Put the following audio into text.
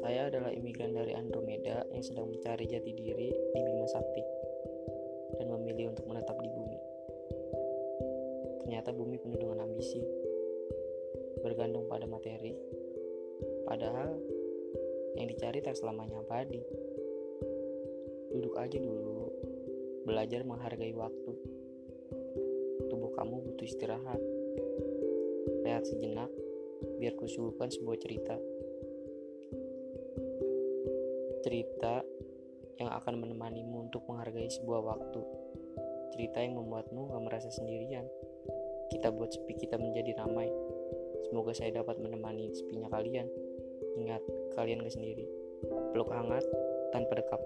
para imigran dari Andromeda yang sedang mencari jati diri di Bima Sakti dan memilih untuk menetap di bumi. Ternyata bumi penuh dengan ambisi, bergantung pada materi, padahal yang dicari tak selamanya abadi. Duduk aja dulu, belajar menghargai waktu. Tubuh kamu butuh istirahat. Rehat sejenak, biar kusuguhkan sebuah cerita cerita yang akan menemanimu untuk menghargai sebuah waktu. Cerita yang membuatmu gak merasa sendirian. Kita buat sepi kita menjadi ramai. Semoga saya dapat menemani sepinya kalian. Ingat, kalian gak sendiri. Peluk hangat tanpa dekap.